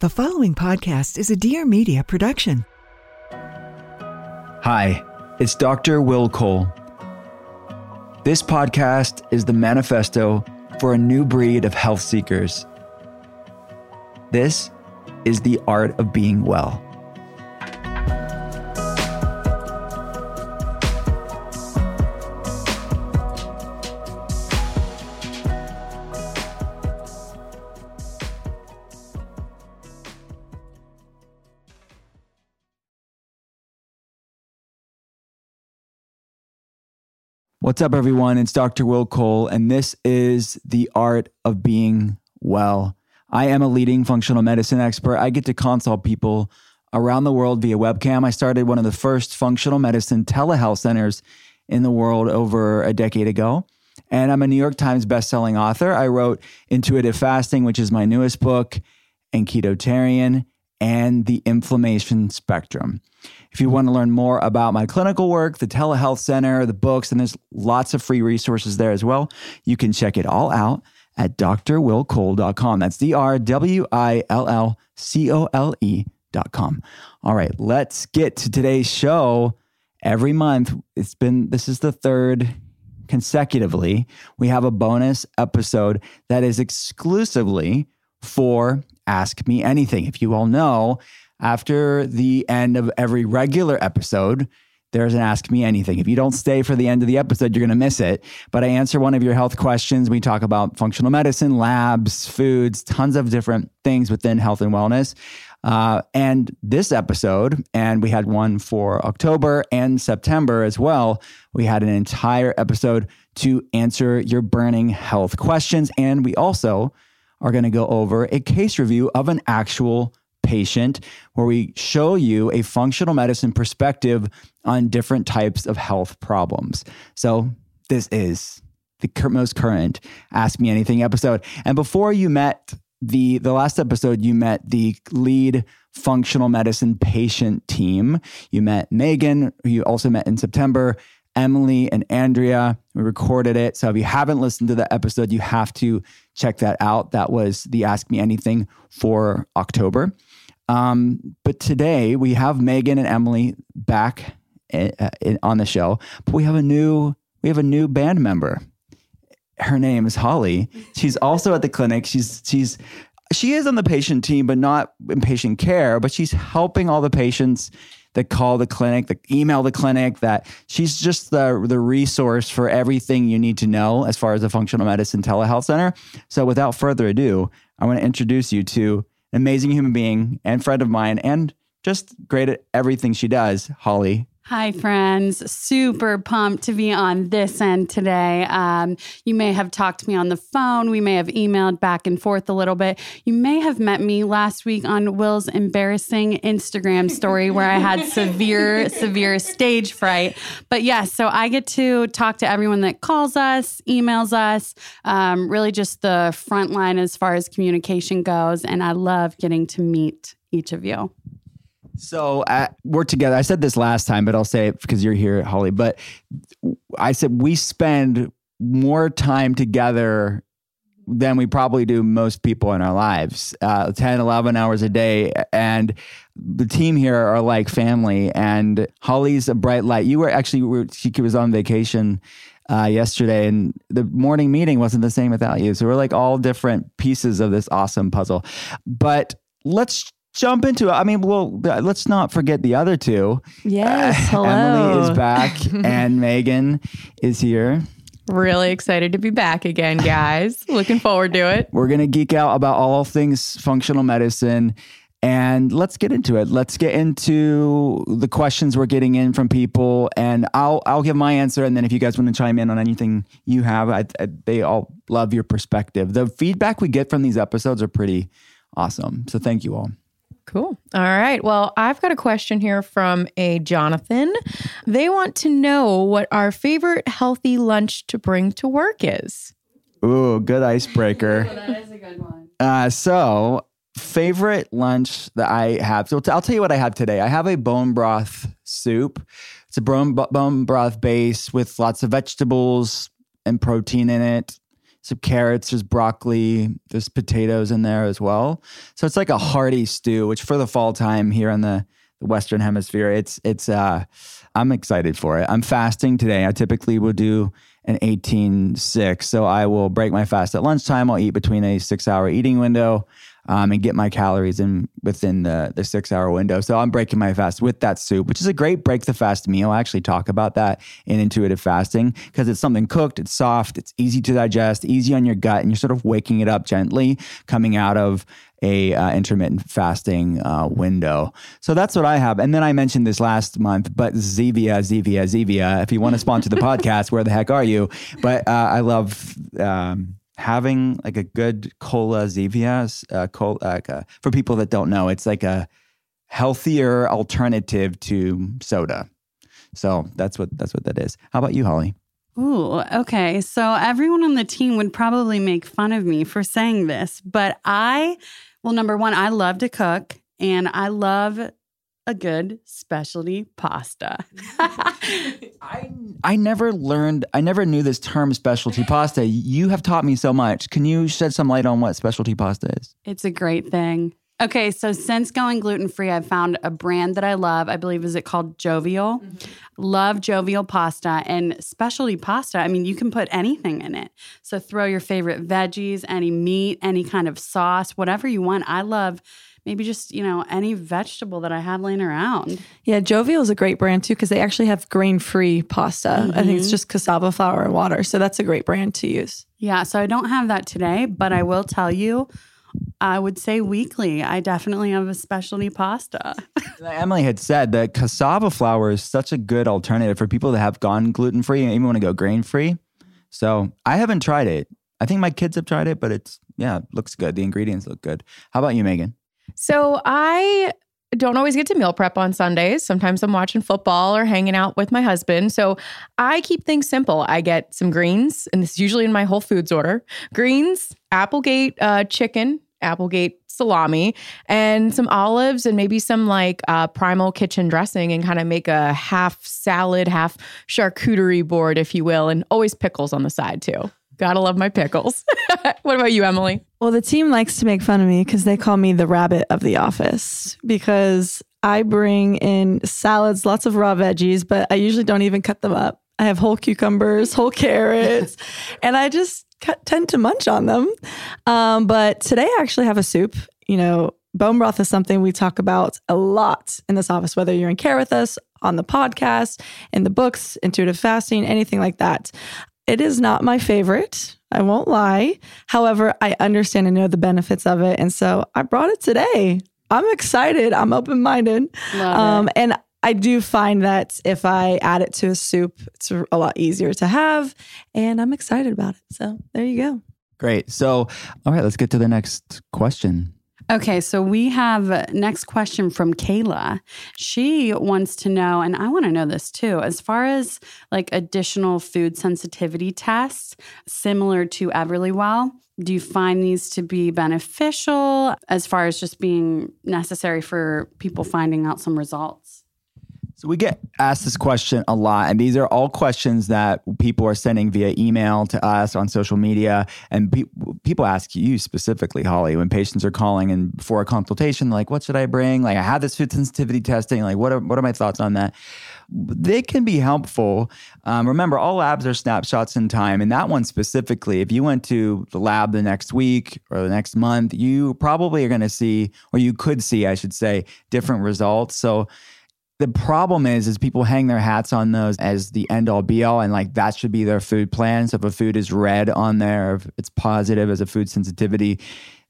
The following podcast is a Dear Media production. Hi, it's Dr. Will Cole. This podcast is the manifesto for a new breed of health seekers. This is the art of being well. What's up, everyone? It's Dr. Will Cole, and this is The Art of Being Well. I am a leading functional medicine expert. I get to consult people around the world via webcam. I started one of the first functional medicine telehealth centers in the world over a decade ago. And I'm a New York Times bestselling author. I wrote Intuitive Fasting, which is my newest book, and Ketotarian, and The Inflammation Spectrum. If you want to learn more about my clinical work, the telehealth center, the books, and there's lots of free resources there as well, you can check it all out at drwillcole.com. That's D R W I L L C O L E.com. All right, let's get to today's show. Every month, it's been, this is the third consecutively, we have a bonus episode that is exclusively for Ask Me Anything. If you all know, after the end of every regular episode, there's an Ask Me Anything. If you don't stay for the end of the episode, you're going to miss it. But I answer one of your health questions. We talk about functional medicine, labs, foods, tons of different things within health and wellness. Uh, and this episode, and we had one for October and September as well, we had an entire episode to answer your burning health questions. And we also are going to go over a case review of an actual patient where we show you a functional medicine perspective on different types of health problems. So, this is the most current Ask Me Anything episode. And before you met the the last episode you met the lead functional medicine patient team. You met Megan, who you also met in September, Emily and Andrea. We recorded it. So if you haven't listened to the episode, you have to check that out. That was the Ask Me Anything for October. Um, but today we have Megan and Emily back in, uh, in, on the show, but we have a new we have a new band member. Her name is Holly. She's also at the clinic. She's she's she is on the patient team, but not in patient care. But she's helping all the patients that call the clinic, that email the clinic. That she's just the the resource for everything you need to know as far as the functional medicine telehealth center. So without further ado, I want to introduce you to an amazing human being and friend of mine and just great at everything she does, Holly Hi, friends. Super pumped to be on this end today. Um, you may have talked to me on the phone. We may have emailed back and forth a little bit. You may have met me last week on Will's embarrassing Instagram story where I had severe, severe stage fright. But yes, so I get to talk to everyone that calls us, emails us, um, really just the front line as far as communication goes. And I love getting to meet each of you. So uh, we're together. I said this last time, but I'll say it because you're here, Holly. But I said we spend more time together than we probably do most people in our lives uh, 10 11 hours a day and the team here are like family and holly's a bright light you were actually she was on vacation uh, yesterday and the morning meeting wasn't the same without you so we're like all different pieces of this awesome puzzle but let's jump into it. I mean, well, let's not forget the other two. Yes, uh, hello. Emily is back and Megan is here. Really excited to be back again, guys. Looking forward to it. We're going to geek out about all things functional medicine. And let's get into it. Let's get into the questions we're getting in from people, and I'll I'll give my answer, and then if you guys want to chime in on anything you have, I, I, they all love your perspective. The feedback we get from these episodes are pretty awesome. So thank you all. Cool. All right. Well, I've got a question here from a Jonathan. They want to know what our favorite healthy lunch to bring to work is. Ooh, good icebreaker. that is a good one. Uh, so, favorite lunch that I have. So, I'll tell you what I have today. I have a bone broth soup. It's a bone, bone broth base with lots of vegetables and protein in it some carrots, there's broccoli, there's potatoes in there as well. So it's like a hearty stew, which for the fall time here in the, the Western Hemisphere, it's it's uh I'm excited for it. I'm fasting today. I typically will do an 18 6. So I will break my fast at lunchtime. I'll eat between a six hour eating window um, and get my calories in within the, the six hour window. So I'm breaking my fast with that soup, which is a great break the fast meal. I actually talk about that in intuitive fasting because it's something cooked, it's soft, it's easy to digest, easy on your gut, and you're sort of waking it up gently coming out of a uh, intermittent fasting uh, window. So that's what I have. And then I mentioned this last month, but Zevia, Zevia, Zevia. If you want to sponsor the podcast, where the heck are you? But uh, I love. Um, having like a good cola Zevia, uh, cola, uh, for people that don't know, it's like a healthier alternative to soda. So that's what that's what that is. How about you, Holly? Ooh, okay. So everyone on the team would probably make fun of me for saying this, but I, well, number one, I love to cook and I love a good specialty pasta. I I never learned I never knew this term specialty pasta. You have taught me so much. Can you shed some light on what specialty pasta is? It's a great thing. Okay, so since going gluten free, I've found a brand that I love. I believe is it called Jovial. Mm-hmm. Love Jovial pasta and specialty pasta. I mean, you can put anything in it. So throw your favorite veggies, any meat, any kind of sauce, whatever you want. I love maybe just, you know, any vegetable that I have laying around. Yeah, Jovial is a great brand too because they actually have grain free pasta. Mm-hmm. I think it's mm-hmm. just cassava flour and water. So that's a great brand to use. Yeah, so I don't have that today, but I will tell you. I would say weekly. I definitely have a specialty pasta. Emily had said that cassava flour is such a good alternative for people that have gone gluten free and even want to go grain free. So I haven't tried it. I think my kids have tried it, but it's yeah, it looks good. The ingredients look good. How about you, Megan? So I don't always get to meal prep on Sundays. Sometimes I'm watching football or hanging out with my husband. So I keep things simple. I get some greens, and this is usually in my Whole Foods order greens, Applegate uh, chicken, Applegate salami, and some olives, and maybe some like uh, primal kitchen dressing, and kind of make a half salad, half charcuterie board, if you will, and always pickles on the side too. Gotta love my pickles. what about you, Emily? Well, the team likes to make fun of me because they call me the rabbit of the office because I bring in salads, lots of raw veggies, but I usually don't even cut them up. I have whole cucumbers, whole carrots, and I just tend to munch on them. Um, but today I actually have a soup. You know, bone broth is something we talk about a lot in this office, whether you're in care with us, on the podcast, in the books, intuitive fasting, anything like that. It is not my favorite. I won't lie. However, I understand and know the benefits of it. And so I brought it today. I'm excited. I'm open minded. Um, and I do find that if I add it to a soup, it's a lot easier to have. And I'm excited about it. So there you go. Great. So, all right, let's get to the next question. Okay, so we have uh, next question from Kayla. She wants to know, and I want to know this too, as far as like additional food sensitivity tests similar to Everlywell, do you find these to be beneficial as far as just being necessary for people finding out some results? So we get asked this question a lot, and these are all questions that people are sending via email to us on social media. And pe- people ask you specifically, Holly, when patients are calling and for a consultation, like, "What should I bring?" Like, I had this food sensitivity testing. Like, what are what are my thoughts on that? they can be helpful. Um, remember, all labs are snapshots in time, and that one specifically, if you went to the lab the next week or the next month, you probably are going to see, or you could see, I should say, different results. So the problem is is people hang their hats on those as the end all be all and like that should be their food plan. So if a food is red on there if it's positive as a food sensitivity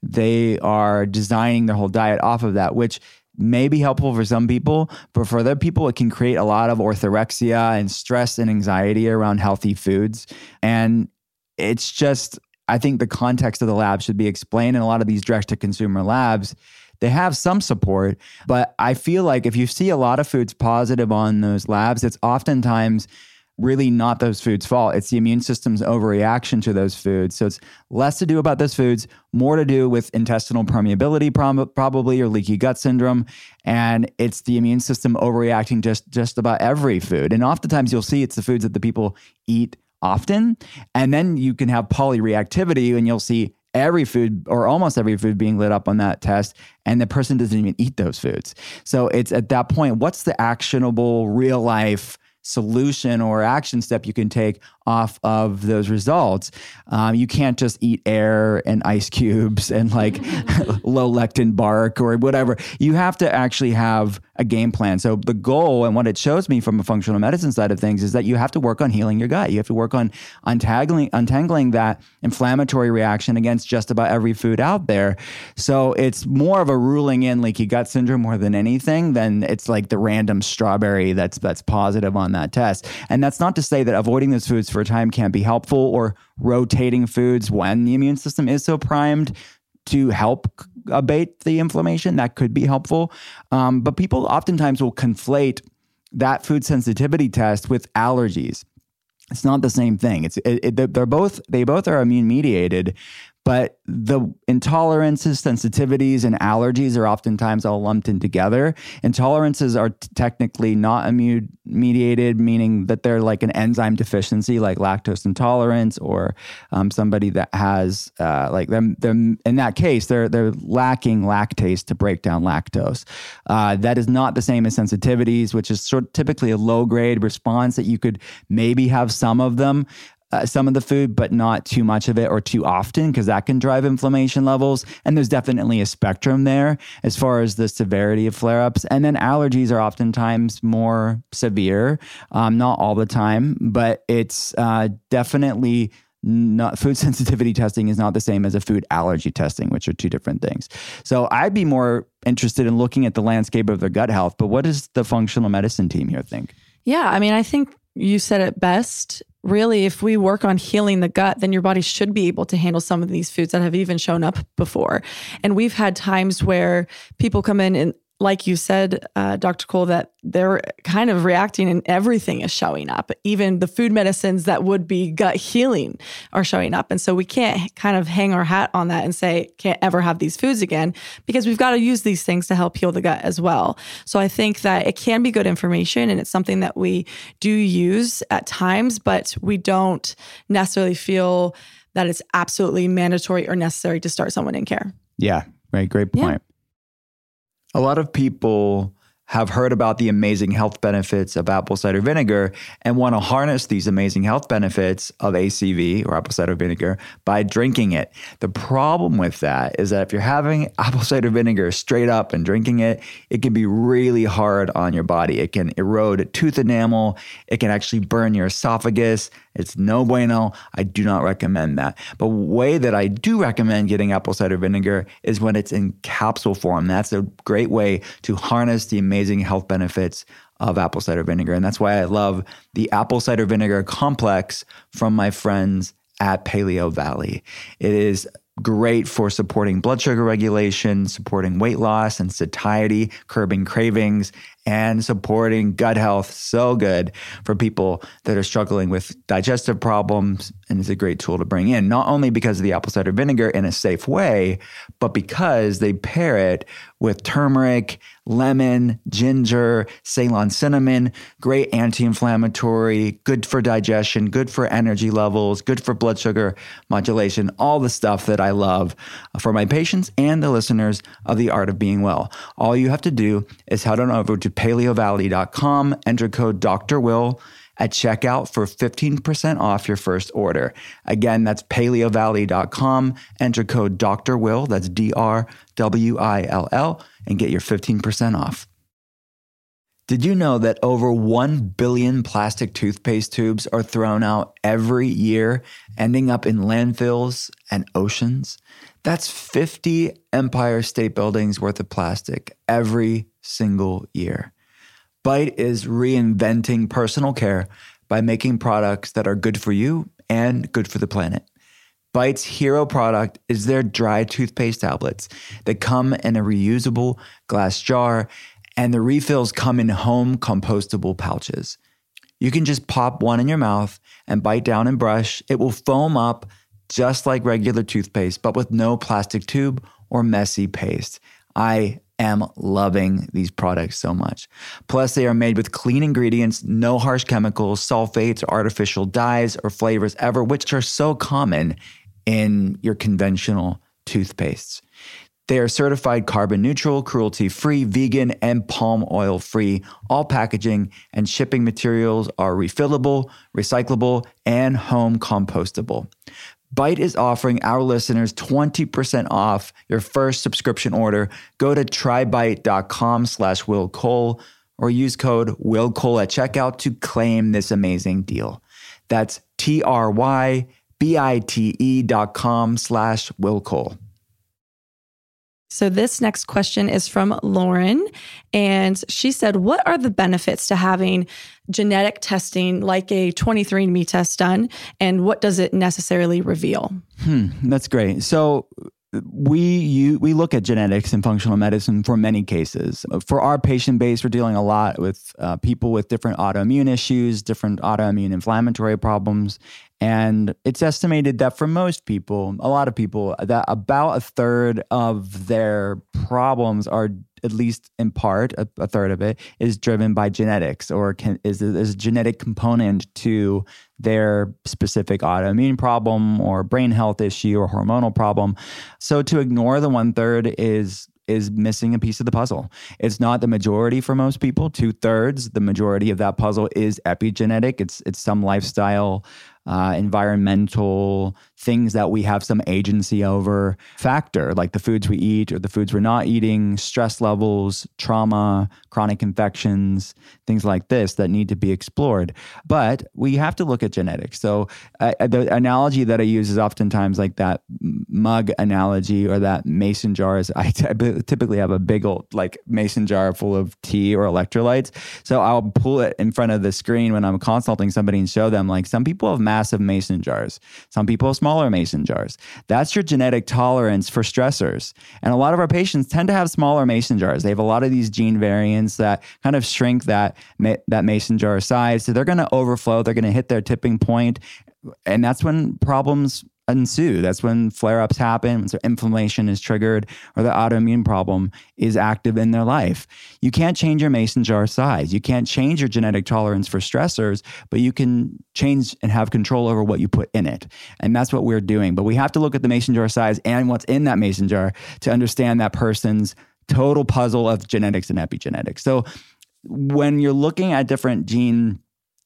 they are designing their whole diet off of that which may be helpful for some people but for other people it can create a lot of orthorexia and stress and anxiety around healthy foods. And it's just i think the context of the lab should be explained in a lot of these direct to consumer labs they have some support, but I feel like if you see a lot of foods positive on those labs, it's oftentimes really not those foods' fault. It's the immune system's overreaction to those foods. So it's less to do about those foods, more to do with intestinal permeability, prob- probably, or leaky gut syndrome. And it's the immune system overreacting just just about every food. And oftentimes you'll see it's the foods that the people eat often. And then you can have polyreactivity and you'll see every food or almost every food being lit up on that test and the person doesn't even eat those foods. So it's at that point what's the actionable real life solution or action step you can take off of those results. Um, you can't just eat air and ice cubes and like low lectin bark or whatever. You have to actually have a game plan. So the goal and what it shows me from a functional medicine side of things is that you have to work on healing your gut. You have to work on untangling untangling that inflammatory reaction against just about every food out there. So it's more of a ruling in leaky gut syndrome more than anything than it's like the random strawberry that's that's positive on that test. And that's not to say that avoiding those foods for a time can't be helpful or rotating foods when the immune system is so primed to help abate the inflammation. That could be helpful. Um, but people oftentimes will conflate that food sensitivity test with allergies. It's not the same thing. It's it, it, they're both they both are immune mediated, but the intolerances, sensitivities, and allergies are oftentimes all lumped in together. Intolerances are t- technically not immune mediated, meaning that they're like an enzyme deficiency, like lactose intolerance, or um, somebody that has uh, like them. In that case, they're they're lacking lactase to break down lactose. Uh, that is not the same as sensitivities, which is sort of typically a low grade response that you could maybe have some of them uh, some of the food, but not too much of it or too often, because that can drive inflammation levels. And there's definitely a spectrum there as far as the severity of flare ups. And then allergies are oftentimes more severe, um, not all the time, but it's uh, definitely not food sensitivity testing is not the same as a food allergy testing, which are two different things. So I'd be more interested in looking at the landscape of their gut health. But what does the functional medicine team here think? Yeah, I mean, I think you said it best really, if we work on healing the gut, then your body should be able to handle some of these foods that have even shown up before. And we've had times where people come in and like you said, uh, Dr. Cole, that they're kind of reacting and everything is showing up. Even the food medicines that would be gut healing are showing up. And so we can't kind of hang our hat on that and say, can't ever have these foods again, because we've got to use these things to help heal the gut as well. So I think that it can be good information and it's something that we do use at times, but we don't necessarily feel that it's absolutely mandatory or necessary to start someone in care. Yeah, right. Great point. Yeah. A lot of people have heard about the amazing health benefits of apple cider vinegar and want to harness these amazing health benefits of ACV or apple cider vinegar by drinking it. The problem with that is that if you're having apple cider vinegar straight up and drinking it, it can be really hard on your body. It can erode tooth enamel, it can actually burn your esophagus. It's no bueno. I do not recommend that. But way that I do recommend getting apple cider vinegar is when it's in capsule form. That's a great way to harness the amazing health benefits of apple cider vinegar. And that's why I love the apple cider vinegar complex from my friends at Paleo Valley. It is great for supporting blood sugar regulation, supporting weight loss and satiety, curbing cravings, and supporting gut health. So good for people that are struggling with digestive problems. And it's a great tool to bring in, not only because of the apple cider vinegar in a safe way, but because they pair it with turmeric, lemon, ginger, Ceylon cinnamon, great anti inflammatory, good for digestion, good for energy levels, good for blood sugar modulation, all the stuff that I love for my patients and the listeners of The Art of Being Well. All you have to do is head on over to paleovalley.com, enter code Dr. Will at checkout for 15% off your first order. Again, that's paleovalley.com, enter code Dr. Will, that's D R W I L L, and get your 15% off. Did you know that over 1 billion plastic toothpaste tubes are thrown out every year, ending up in landfills and oceans? That's 50 Empire State Buildings worth of plastic every single year. Bite is reinventing personal care by making products that are good for you and good for the planet. Bite's hero product is their dry toothpaste tablets that come in a reusable glass jar and the refills come in home compostable pouches. You can just pop one in your mouth and bite down and brush. It will foam up just like regular toothpaste, but with no plastic tube or messy paste. I am loving these products so much. Plus, they are made with clean ingredients, no harsh chemicals, sulfates, artificial dyes or flavors ever, which are so common in your conventional toothpastes. They are certified carbon neutral, cruelty free, vegan, and palm oil free. All packaging and shipping materials are refillable, recyclable, and home compostable. Bite is offering our listeners 20% off your first subscription order. Go to trybite.com slash Will Cole or use code Will Cole at checkout to claim this amazing deal. That's T-R-Y-B-I-T-E dot com slash Will Cole. So, this next question is from Lauren. And she said, What are the benefits to having genetic testing like a 23andMe test done? And what does it necessarily reveal? Hmm, that's great. So, we you, we look at genetics and functional medicine for many cases. For our patient base, we're dealing a lot with uh, people with different autoimmune issues, different autoimmune inflammatory problems, and it's estimated that for most people, a lot of people, that about a third of their problems are at least in part, a, a third of it is driven by genetics or can, is, is a genetic component to their specific autoimmune problem or brain health issue or hormonal problem. So to ignore the one third is is missing a piece of the puzzle. It's not the majority for most people. Two thirds, the majority of that puzzle is epigenetic. It's it's some lifestyle uh, environmental things that we have some agency over factor, like the foods we eat or the foods we're not eating, stress levels, trauma, chronic infections, things like this that need to be explored. But we have to look at genetics. So uh, the analogy that I use is oftentimes like that mug analogy or that mason jar. Is I t- typically have a big old like mason jar full of tea or electrolytes. So I'll pull it in front of the screen when I'm consulting somebody and show them like some people have massive mason jars. Some people have smaller mason jars. That's your genetic tolerance for stressors. And a lot of our patients tend to have smaller mason jars. They have a lot of these gene variants that kind of shrink that that mason jar size. So they're going to overflow, they're going to hit their tipping point, and that's when problems ensue. That's when flare ups happen, when inflammation is triggered, or the autoimmune problem is active in their life. You can't change your mason jar size. You can't change your genetic tolerance for stressors, but you can change and have control over what you put in it. And that's what we're doing. But we have to look at the mason jar size and what's in that mason jar to understand that person's total puzzle of genetics and epigenetics. So when you're looking at different gene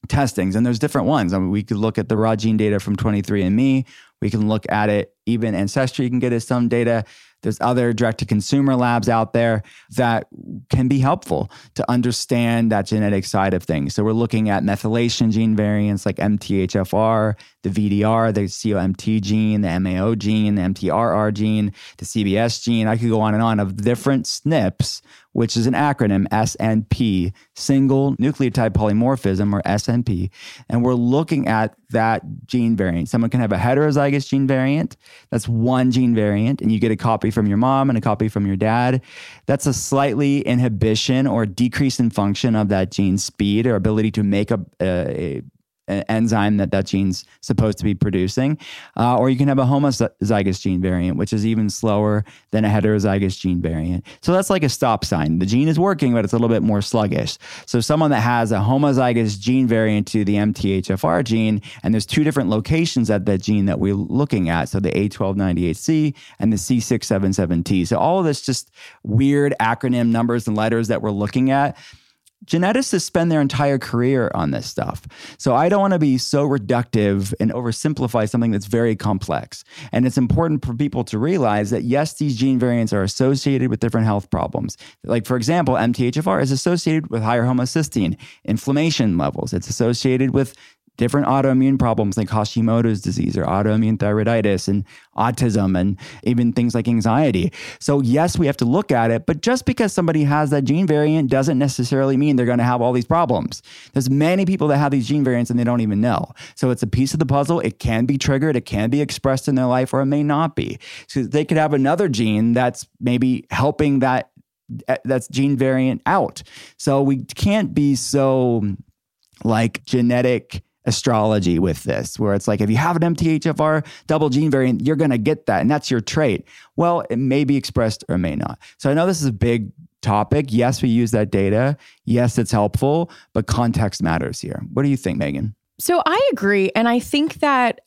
testings and there's different ones. I mean, we could look at the raw gene data from 23andMe. We can look at it, even Ancestry can get us some data. There's other direct to consumer labs out there that can be helpful to understand that genetic side of things. So we're looking at methylation gene variants like MTHFR, the VDR, the COMT gene, the MAO gene, the MTRR gene, the CBS gene. I could go on and on of different SNPs which is an acronym SNP, single nucleotide polymorphism or SNP. And we're looking at that gene variant. Someone can have a heterozygous gene variant. That's one gene variant, and you get a copy from your mom and a copy from your dad. That's a slightly inhibition or decrease in function of that gene speed or ability to make a, a, enzyme that that gene's supposed to be producing. Uh, or you can have a homozygous gene variant, which is even slower than a heterozygous gene variant. So that's like a stop sign. The gene is working, but it's a little bit more sluggish. So someone that has a homozygous gene variant to the MTHFR gene, and there's two different locations at that gene that we're looking at. So the A1298C and the C677T. So all of this just weird acronym numbers and letters that we're looking at geneticists spend their entire career on this stuff. So I don't want to be so reductive and oversimplify something that's very complex. And it's important for people to realize that yes, these gene variants are associated with different health problems. Like, for example, MTHFR is associated with higher homocysteine, inflammation levels. It's associated with different autoimmune problems like Hashimoto's disease or autoimmune thyroiditis and autism and even things like anxiety. So, yes, we have to look at it, but just because somebody has that gene variant doesn't necessarily mean they're going to have all these problems. There's many people that have these gene variants and they don't even know. So, it's a piece of the puzzle. It can be triggered, it can be expressed in their life, or it may not be. So, they could have another gene that's maybe helping that that's gene variant out. So, we can't be so like genetic astrology with this, where it's like if you have an MTHFR double gene variant, you're going to get that, and that's your trait. Well, it may be expressed or may not. So I know this is a big topic. Yes, we use that data. Yes, it's helpful, but context matters here. What do you think, Megan? So I agree. And I think that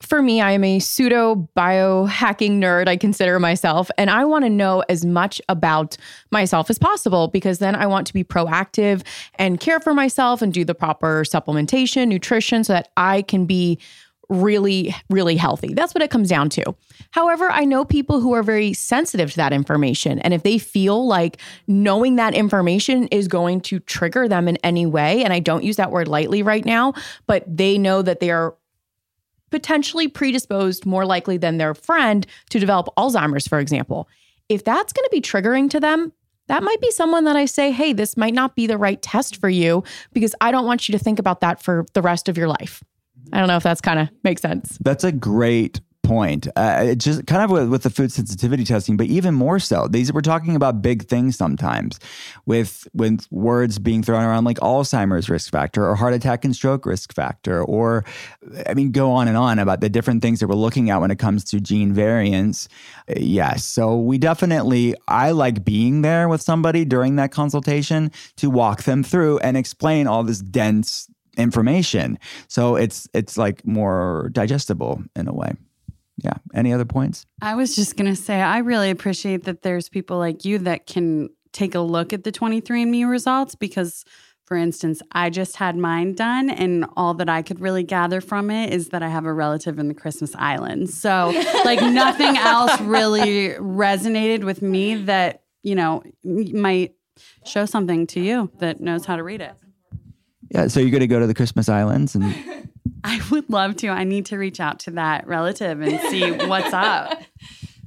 for me, I am a pseudo biohacking nerd, I consider myself, and I want to know as much about myself as possible because then I want to be proactive and care for myself and do the proper supplementation, nutrition so that I can be really, really healthy. That's what it comes down to. However, I know people who are very sensitive to that information. And if they feel like knowing that information is going to trigger them in any way, and I don't use that word lightly right now, but they know that they are potentially predisposed more likely than their friend to develop Alzheimer's, for example. If that's going to be triggering to them, that might be someone that I say, hey, this might not be the right test for you because I don't want you to think about that for the rest of your life. I don't know if that's kind of makes sense. That's a great point. Uh, just kind of with, with, the food sensitivity testing, but even more so. These we're talking about big things sometimes, with with words being thrown around like Alzheimer's risk factor or heart attack and stroke risk factor, or I mean, go on and on about the different things that we're looking at when it comes to gene variants. Yes, so we definitely I like being there with somebody during that consultation to walk them through and explain all this dense information so it's it's like more digestible in a way yeah. Any other points? I was just going to say, I really appreciate that there's people like you that can take a look at the 23andMe results because, for instance, I just had mine done, and all that I could really gather from it is that I have a relative in the Christmas Islands. So, like, nothing else really resonated with me that, you know, might show something to you that knows how to read it. Yeah. So, you're going to go to the Christmas Islands and. I would love to. I need to reach out to that relative and see what's up.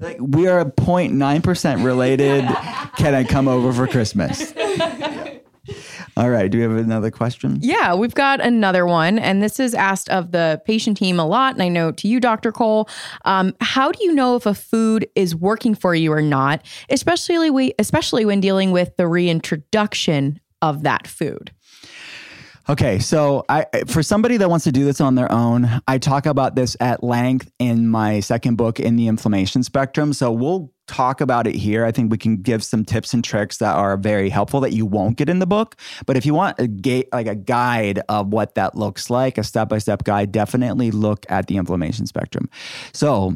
Like we are 0.9% related. Can I come over for Christmas? All right. Do we have another question? Yeah, we've got another one. And this is asked of the patient team a lot. And I know to you, Dr. Cole, um, how do you know if a food is working for you or not, especially, we, especially when dealing with the reintroduction of that food? Okay, so I for somebody that wants to do this on their own, I talk about this at length in my second book in the inflammation spectrum. So we'll talk about it here. I think we can give some tips and tricks that are very helpful that you won't get in the book. But if you want a like a guide of what that looks like, a step-by-step guide, definitely look at the inflammation spectrum. So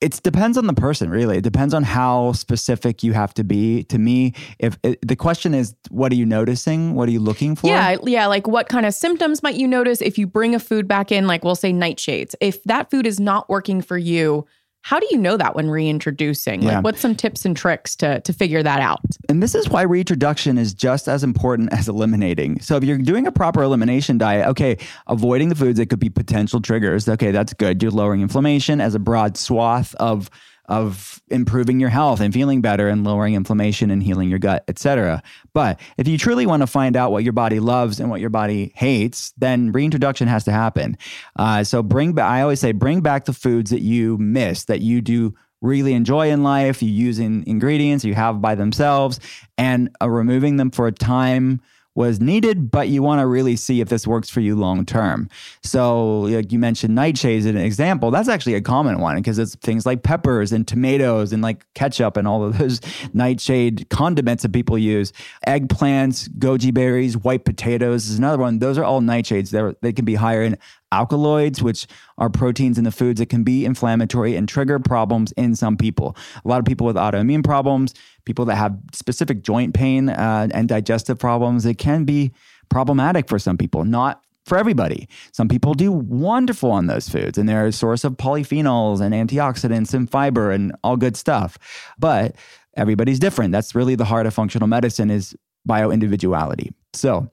it depends on the person really. It depends on how specific you have to be. To me if it, the question is what are you noticing? What are you looking for? Yeah yeah like what kind of symptoms might you notice if you bring a food back in like we'll say nightshades? If that food is not working for you how do you know that when reintroducing? Yeah. Like what's some tips and tricks to to figure that out? And this is why reintroduction is just as important as eliminating. So if you're doing a proper elimination diet, okay, avoiding the foods that could be potential triggers, okay, that's good. You're lowering inflammation as a broad swath of of improving your health and feeling better and lowering inflammation and healing your gut, etc. But if you truly want to find out what your body loves and what your body hates, then reintroduction has to happen. Uh, so bring back. I always say bring back the foods that you miss that you do really enjoy in life. You use in ingredients you have by themselves, and uh, removing them for a time was needed, but you want to really see if this works for you long term. So, like you mentioned nightshades as an example. That's actually a common one because it's things like peppers and tomatoes and like ketchup and all of those nightshade condiments that people use. Eggplants, goji berries, white potatoes is another one. Those are all nightshades. They're, they can be higher in alkaloids, which are proteins in the foods that can be inflammatory and trigger problems in some people. A lot of people with autoimmune problems, people that have specific joint pain uh, and digestive problems, it can be problematic for some people, not for everybody. Some people do wonderful on those foods and they're a source of polyphenols and antioxidants and fiber and all good stuff. But everybody's different. That's really the heart of functional medicine is bio individuality. So,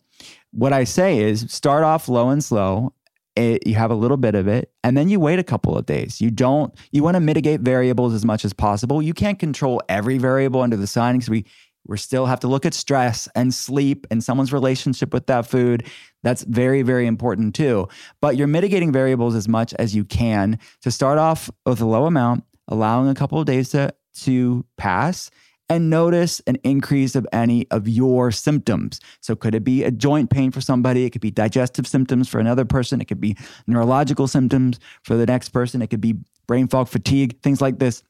what I say is start off low and slow. It, you have a little bit of it, and then you wait a couple of days. You don't. You want to mitigate variables as much as possible. You can't control every variable under the sun because we we still have to look at stress and sleep and someone's relationship with that food. That's very, very important too. But you're mitigating variables as much as you can to start off with a low amount, allowing a couple of days to, to pass and notice an increase of any of your symptoms. So, could it be a joint pain for somebody? It could be digestive symptoms for another person. It could be neurological symptoms for the next person. It could be brain fog, fatigue, things like this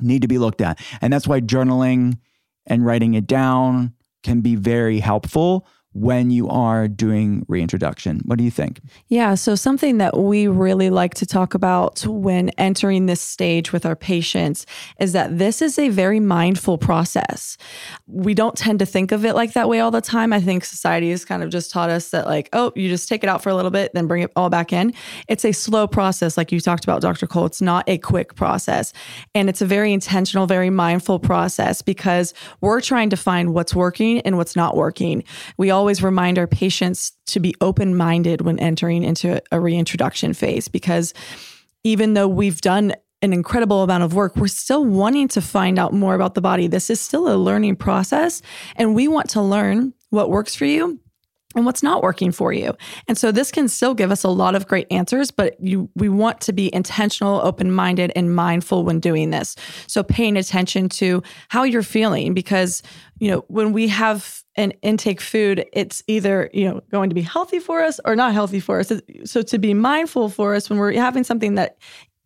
need to be looked at. And that's why journaling and writing it down can be very helpful when you are doing reintroduction. What do you think? Yeah, so something that we really like to talk about when entering this stage with our patients is that this is a very mindful process. We don't tend to think of it like that way all the time. I think society has kind of just taught us that, like, oh, you just take it out for a little bit, then bring it all back in. It's a slow process, like you talked about, Dr. Cole. It's not a quick process. And it's a very intentional, very mindful process because we're trying to find what's working and what's not working. We all always remind our patients to be open minded when entering into a reintroduction phase because even though we've done an incredible amount of work, we're still wanting to find out more about the body. This is still a learning process, and we want to learn what works for you and what's not working for you. And so this can still give us a lot of great answers, but you we want to be intentional, open-minded and mindful when doing this. So paying attention to how you're feeling because you know, when we have an intake food, it's either, you know, going to be healthy for us or not healthy for us. So to be mindful for us when we're having something that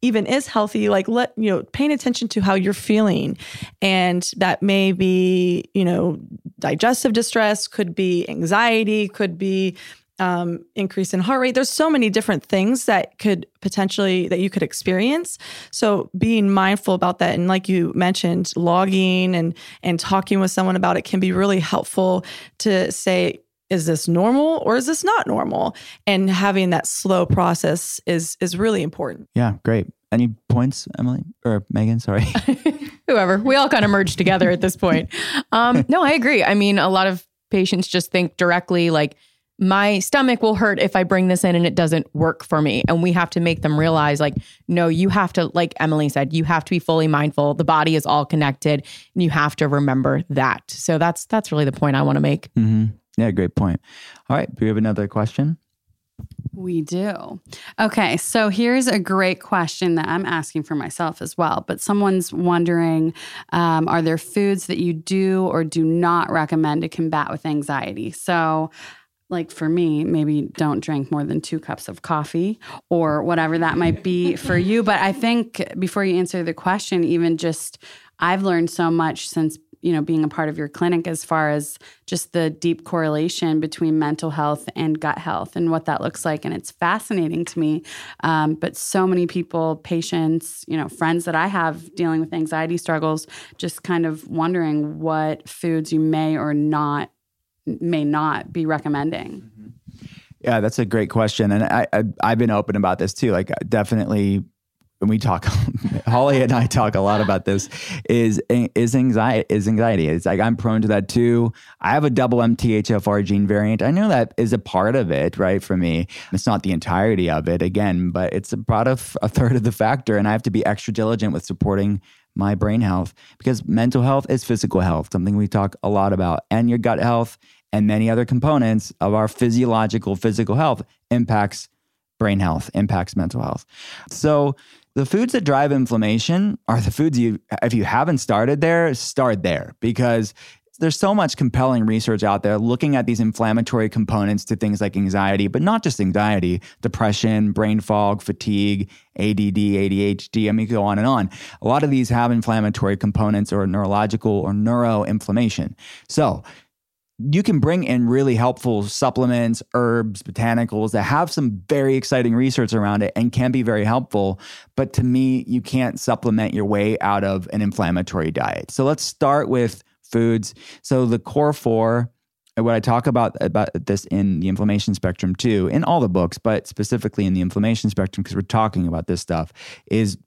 even is healthy like let you know paying attention to how you're feeling and that may be you know digestive distress could be anxiety could be um, increase in heart rate. There's so many different things that could potentially that you could experience. So being mindful about that and like you mentioned logging and and talking with someone about it can be really helpful to say is this normal or is this not normal? And having that slow process is is really important. Yeah great. Any points emily? Or megan sorry. Whoever. We all kind of merged together at this point. Um, no i agree. I mean a lot of patients just think directly like my stomach will hurt if i bring this in and it doesn't work for me and we have to make them realize like no you have to like emily said you have to be fully mindful the body is all connected and you have to remember that so that's that's really the point i want to make mm-hmm. Yeah, great point. All right. Do we have another question? We do. Okay, so here's a great question that I'm asking for myself as well. But someone's wondering um, Are there foods that you do or do not recommend to combat with anxiety? So, like for me, maybe don't drink more than two cups of coffee or whatever that might be for you. But I think before you answer the question, even just I've learned so much since you know being a part of your clinic as far as just the deep correlation between mental health and gut health and what that looks like and it's fascinating to me um, but so many people patients you know friends that i have dealing with anxiety struggles just kind of wondering what foods you may or not may not be recommending mm-hmm. yeah that's a great question and I, I i've been open about this too like definitely when we talk, Holly and I talk a lot about this. Is is anxiety? Is anxiety? It's like I'm prone to that too. I have a double MTHFR gene variant. I know that is a part of it, right? For me, it's not the entirety of it, again, but it's about a, a third of the factor, and I have to be extra diligent with supporting my brain health because mental health is physical health, something we talk a lot about, and your gut health and many other components of our physiological physical health impacts brain health impacts mental health. So the foods that drive inflammation are the foods you, if you haven't started there, start there because there's so much compelling research out there looking at these inflammatory components to things like anxiety, but not just anxiety, depression, brain fog, fatigue, ADD, ADHD. I mean, you go on and on. A lot of these have inflammatory components or neurological or neuroinflammation. So, you can bring in really helpful supplements, herbs, botanicals that have some very exciting research around it and can be very helpful. But to me, you can't supplement your way out of an inflammatory diet. So let's start with foods. So the core four, what I talk about about this in the inflammation spectrum too, in all the books, but specifically in the inflammation spectrum, because we're talking about this stuff, is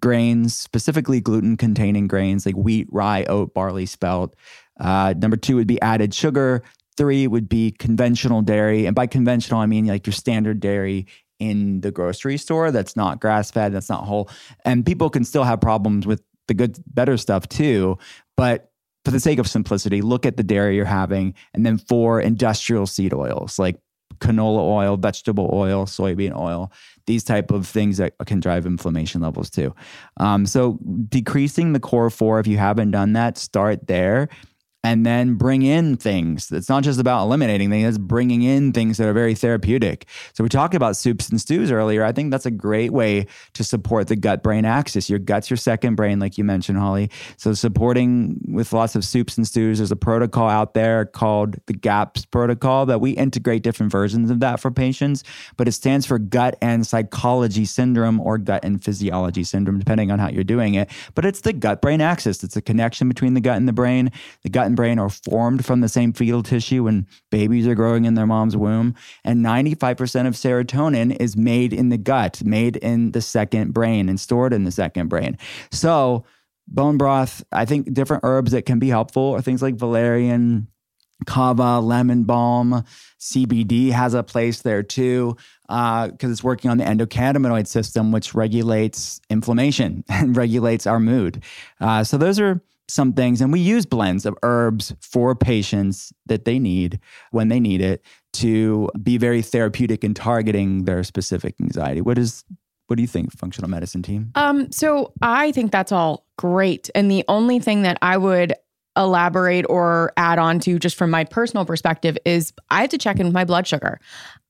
grains, specifically gluten containing grains like wheat, rye, oat, barley, spelt. Uh, number two would be added sugar. Three would be conventional dairy. And by conventional, I mean like your standard dairy in the grocery store that's not grass fed, that's not whole. And people can still have problems with the good, better stuff too. But for the sake of simplicity, look at the dairy you're having. And then four industrial seed oils like canola oil, vegetable oil, soybean oil, these type of things that can drive inflammation levels too. Um, so decreasing the core four, if you haven't done that, start there and then bring in things. It's not just about eliminating things, it's bringing in things that are very therapeutic. So we talked about soups and stews earlier. I think that's a great way to support the gut brain axis. Your gut's your second brain, like you mentioned, Holly. So supporting with lots of soups and stews, there's a protocol out there called the GAPS protocol that we integrate different versions of that for patients, but it stands for gut and psychology syndrome or gut and physiology syndrome, depending on how you're doing it. But it's the gut brain axis. It's a connection between the gut and the brain. The gut and brain are formed from the same fetal tissue when babies are growing in their mom's womb. And 95% of serotonin is made in the gut, made in the second brain, and stored in the second brain. So, bone broth, I think different herbs that can be helpful are things like valerian, kava, lemon balm, CBD has a place there too, because uh, it's working on the endocannabinoid system, which regulates inflammation and regulates our mood. Uh, so those are some things, and we use blends of herbs for patients that they need when they need it to be very therapeutic in targeting their specific anxiety. What is what do you think, functional medicine team? Um, so I think that's all great. And the only thing that I would elaborate or add on to just from my personal perspective is I have to check in with my blood sugar.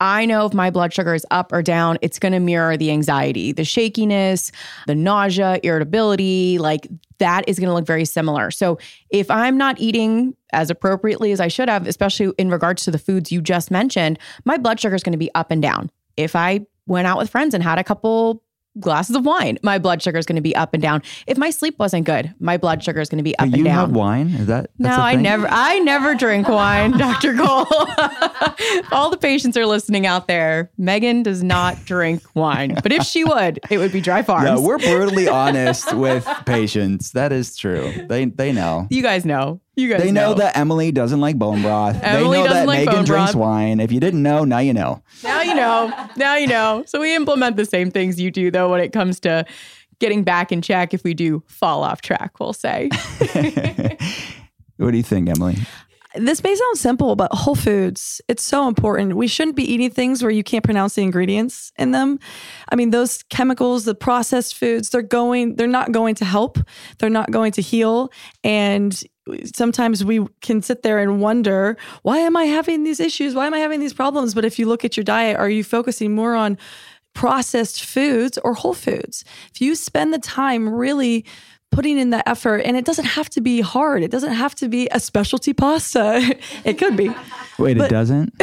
I know if my blood sugar is up or down, it's going to mirror the anxiety, the shakiness, the nausea, irritability, like that is going to look very similar. So if I'm not eating as appropriately as I should have, especially in regards to the foods you just mentioned, my blood sugar is going to be up and down. If I went out with friends and had a couple glasses of wine, my blood sugar is going to be up and down. If my sleep wasn't good, my blood sugar is going to be up but and you down. You have wine? Is that no? I never, I never drink wine, Doctor Cole. All the patients are listening out there. Megan does not drink wine, but if she would, it would be Dry Farms. Yeah, we're brutally honest with patients. That is true. They they know. You guys know. You guys they know, know, that Emily doesn't like bone broth. Emily they know doesn't that like Megan bone drinks broth. wine. If you didn't know, now you know. Now you know. Now you know. So we implement the same things you do, though, when it comes to getting back in check if we do fall off track, we'll say. what do you think, Emily? This may sound simple, but whole foods, it's so important. We shouldn't be eating things where you can't pronounce the ingredients in them. I mean, those chemicals, the processed foods, they're going, they're not going to help. They're not going to heal. And sometimes we can sit there and wonder, why am I having these issues? Why am I having these problems? But if you look at your diet, are you focusing more on processed foods or whole foods? If you spend the time really putting in the effort and it doesn't have to be hard it doesn't have to be a specialty pasta it could be wait but, it doesn't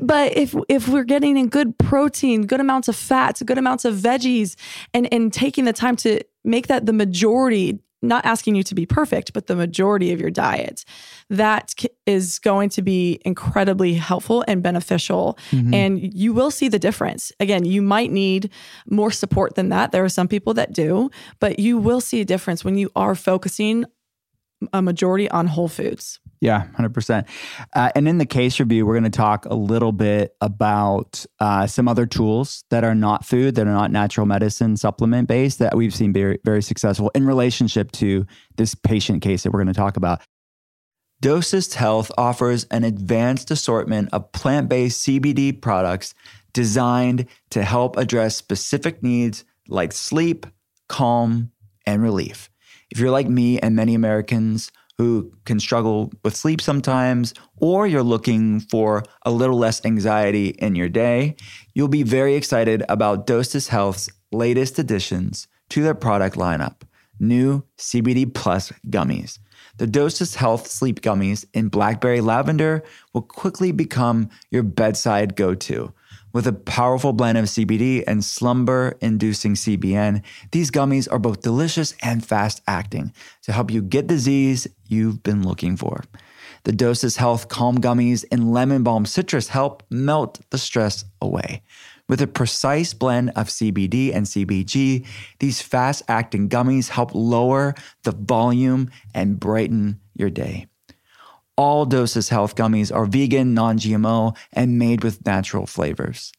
but if if we're getting in good protein good amounts of fats good amounts of veggies and and taking the time to make that the majority not asking you to be perfect, but the majority of your diet, that is going to be incredibly helpful and beneficial. Mm-hmm. And you will see the difference. Again, you might need more support than that. There are some people that do, but you will see a difference when you are focusing a majority on whole foods. Yeah, 100%. Uh, and in the case review, we're going to talk a little bit about uh, some other tools that are not food, that are not natural medicine supplement based, that we've seen very, very successful in relationship to this patient case that we're going to talk about. Dosist Health offers an advanced assortment of plant based CBD products designed to help address specific needs like sleep, calm, and relief. If you're like me and many Americans, who can struggle with sleep sometimes, or you're looking for a little less anxiety in your day, you'll be very excited about Dosist Health's latest additions to their product lineup new CBD Plus gummies. The Dosist Health Sleep Gummies in Blackberry Lavender will quickly become your bedside go to. With a powerful blend of CBD and slumber inducing CBN, these gummies are both delicious and fast acting to help you get the Z's you've been looking for. The Dosist Health Calm Gummies and Lemon Balm Citrus help melt the stress away. With a precise blend of CBD and CBG, these fast acting gummies help lower the volume and brighten your day. All Dosist Health gummies are vegan, non GMO, and made with natural flavors.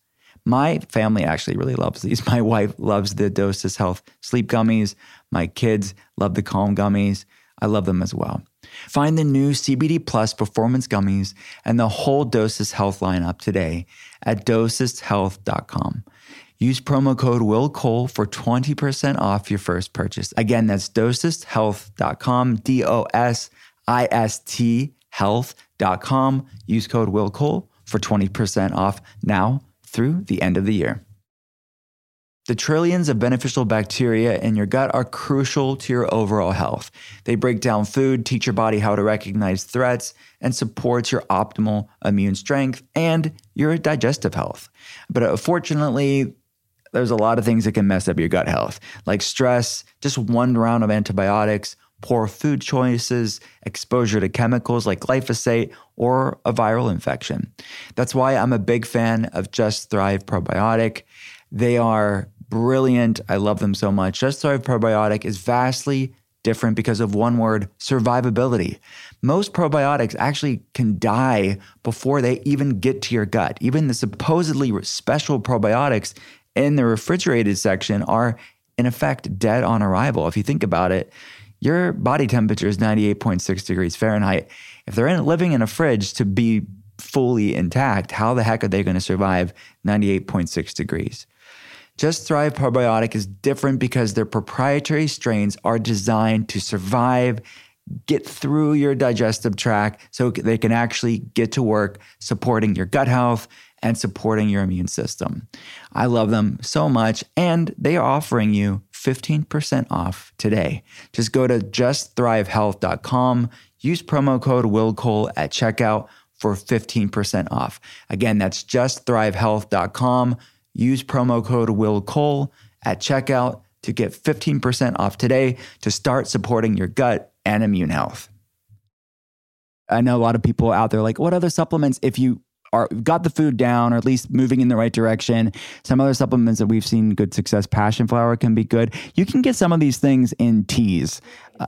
My family actually really loves these. My wife loves the Dosist Health sleep gummies. My kids love the Calm gummies. I love them as well. Find the new CBD Plus Performance Gummies and the whole Dosist Health lineup today at dosisthealth.com. Use promo code Will Cole for 20% off your first purchase. Again, that's dosisthealth.com, D O S I S T health.com. Use code Will Cole for 20% off now through the end of the year. The trillions of beneficial bacteria in your gut are crucial to your overall health. They break down food, teach your body how to recognize threats, and supports your optimal immune strength and your digestive health. But uh, unfortunately, there's a lot of things that can mess up your gut health, like stress, just one round of antibiotics, poor food choices, exposure to chemicals like glyphosate, or a viral infection. That's why I'm a big fan of Just Thrive Probiotic. They are brilliant. I love them so much. Just Thrive Probiotic is vastly different because of one word survivability. Most probiotics actually can die before they even get to your gut. Even the supposedly special probiotics in the refrigerated section are, in effect, dead on arrival. If you think about it, your body temperature is 98.6 degrees Fahrenheit. If they're in, living in a fridge to be fully intact, how the heck are they going to survive 98.6 degrees? Just Thrive Probiotic is different because their proprietary strains are designed to survive, get through your digestive tract so they can actually get to work supporting your gut health and supporting your immune system. I love them so much, and they are offering you 15% off today. Just go to justthrivehealth.com, use promo code WillCole at checkout for 15% off. Again, that's justthrivehealth.com. Use promo code WillCole at checkout to get 15% off today to start supporting your gut and immune health. I know a lot of people out there like, what other supplements, if you are got the food down or at least moving in the right direction. Some other supplements that we've seen good success, passion flower can be good. You can get some of these things in teas. Uh,